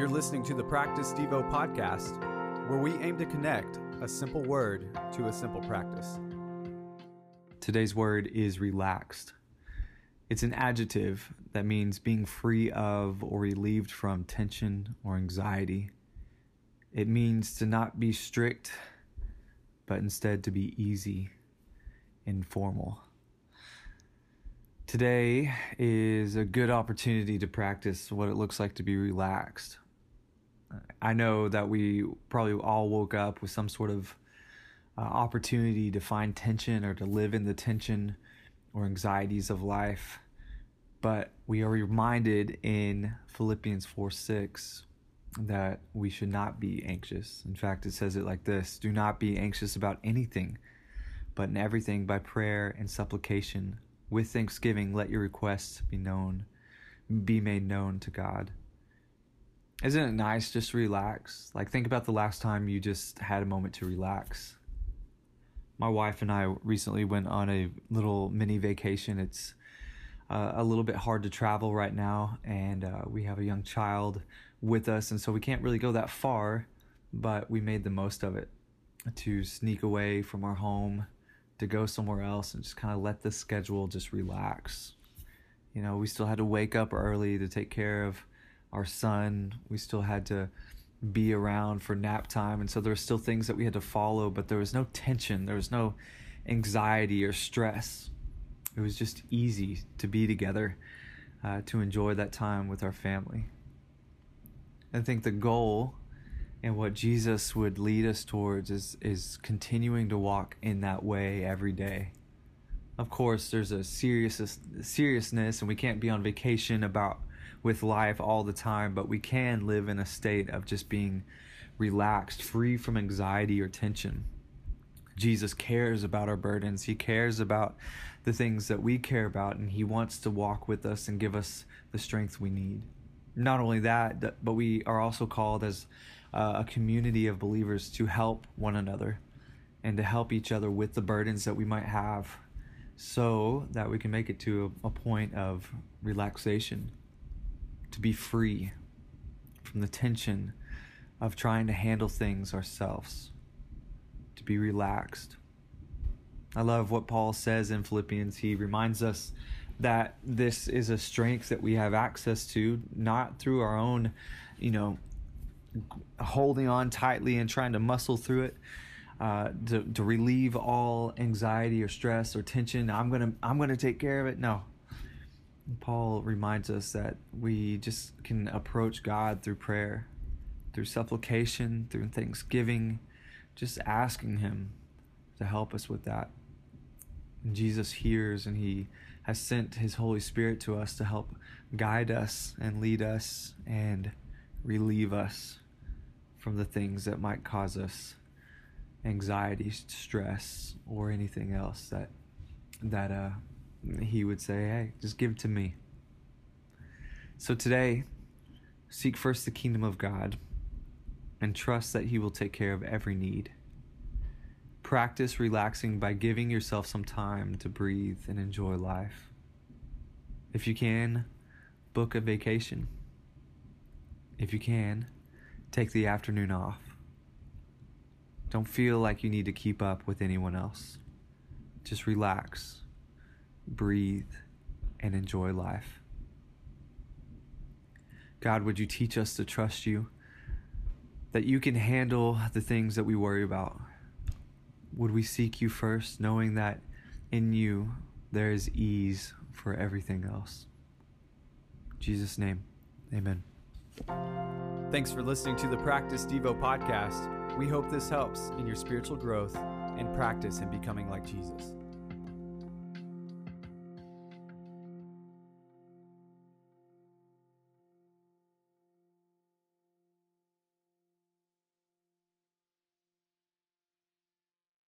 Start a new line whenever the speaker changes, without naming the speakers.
You're listening to the Practice Devo podcast, where we aim to connect a simple word to a simple practice.
Today's word is relaxed. It's an adjective that means being free of or relieved from tension or anxiety. It means to not be strict, but instead to be easy, and informal. Today is a good opportunity to practice what it looks like to be relaxed. I know that we probably all woke up with some sort of uh, opportunity to find tension or to live in the tension or anxieties of life. But we are reminded in Philippians 4 6 that we should not be anxious. In fact, it says it like this Do not be anxious about anything, but in everything by prayer and supplication. With thanksgiving, let your requests be known, be made known to God. Isn't it nice just to relax? Like, think about the last time you just had a moment to relax. My wife and I recently went on a little mini vacation. It's uh, a little bit hard to travel right now, and uh, we have a young child with us, and so we can't really go that far, but we made the most of it to sneak away from our home, to go somewhere else, and just kind of let the schedule just relax. You know, we still had to wake up early to take care of our son. We still had to be around for nap time. And so there were still things that we had to follow, but there was no tension, there was no anxiety or stress. It was just easy to be together, uh, to enjoy that time with our family. I think the goal and what Jesus would lead us towards is, is continuing to walk in that way every day. Of course, there's a serious seriousness, and we can't be on vacation about with life all the time, but we can live in a state of just being relaxed, free from anxiety or tension. Jesus cares about our burdens. He cares about the things that we care about, and He wants to walk with us and give us the strength we need. Not only that, but we are also called as uh, a community of believers to help one another and to help each other with the burdens that we might have so that we can make it to a, point of relaxation to be free from the tension of trying to handle things ourselves, to be relaxed. I love what Paul says in Philippians. He reminds us that this is a strength that we have access to, not through our own, you know, holding on tightly and trying to muscle through it. Uh, to, to relieve all anxiety or stress or tension. I'm gonna I'm gonna take care of it. No, Paul reminds us that we just can approach God through prayer, through supplication, through thanksgiving, just asking Him to help us with that. And Jesus hears and He has sent His Holy Spirit to us to help guide us and lead us and relieve us from the things that might cause us anxiety, stress, or anything else that that uh, he would say, Hey, just give to me. So today, seek first the kingdom of God and trust that He will take care of every need. Practice relaxing by giving yourself some time to breathe and enjoy life. If you can, book a vacation. If you can, take the afternoon off. Don't feel like you need to keep up with anyone else. Just relax breathe, and enjoy life. God, would you teach us to trust you, that you can handle the things that we worry about? Would we seek you first, knowing that in you there is ease for everything else? In Jesus' name, amen.
Thanks for listening to the Practice Devo podcast. We hope this helps in your spiritual growth and practice in becoming like Jesus.